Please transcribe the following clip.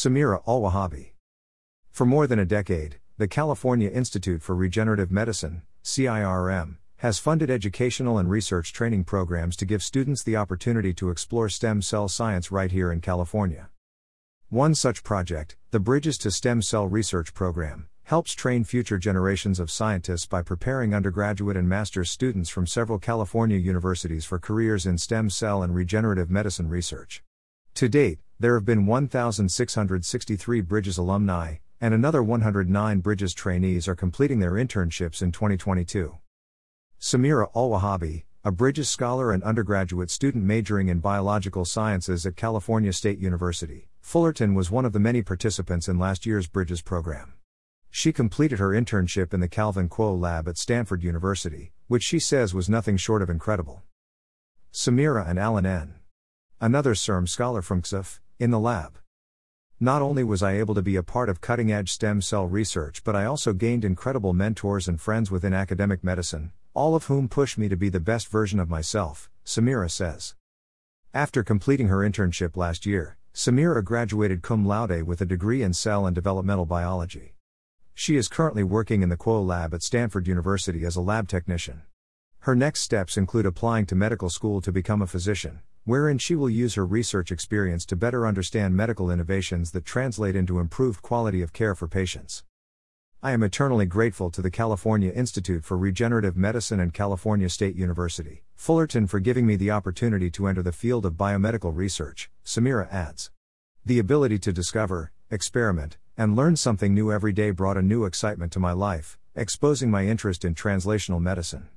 Samira Al Wahabi. For more than a decade, the California Institute for Regenerative Medicine, CIRM, has funded educational and research training programs to give students the opportunity to explore stem cell science right here in California. One such project, the Bridges to Stem Cell Research Program, helps train future generations of scientists by preparing undergraduate and master's students from several California universities for careers in stem cell and regenerative medicine research. To date, there have been 1,663 Bridges alumni, and another 109 Bridges trainees are completing their internships in 2022. Samira Al Wahabi, a Bridges scholar and undergraduate student majoring in biological sciences at California State University, Fullerton was one of the many participants in last year's Bridges program. She completed her internship in the Calvin Kuo lab at Stanford University, which she says was nothing short of incredible. Samira and Alan N. Another CIRM scholar from CSUF, in the lab. Not only was I able to be a part of cutting edge stem cell research, but I also gained incredible mentors and friends within academic medicine, all of whom pushed me to be the best version of myself, Samira says. After completing her internship last year, Samira graduated cum laude with a degree in cell and developmental biology. She is currently working in the Kuo lab at Stanford University as a lab technician. Her next steps include applying to medical school to become a physician, wherein she will use her research experience to better understand medical innovations that translate into improved quality of care for patients. I am eternally grateful to the California Institute for Regenerative Medicine and California State University, Fullerton, for giving me the opportunity to enter the field of biomedical research, Samira adds. The ability to discover, experiment, and learn something new every day brought a new excitement to my life, exposing my interest in translational medicine.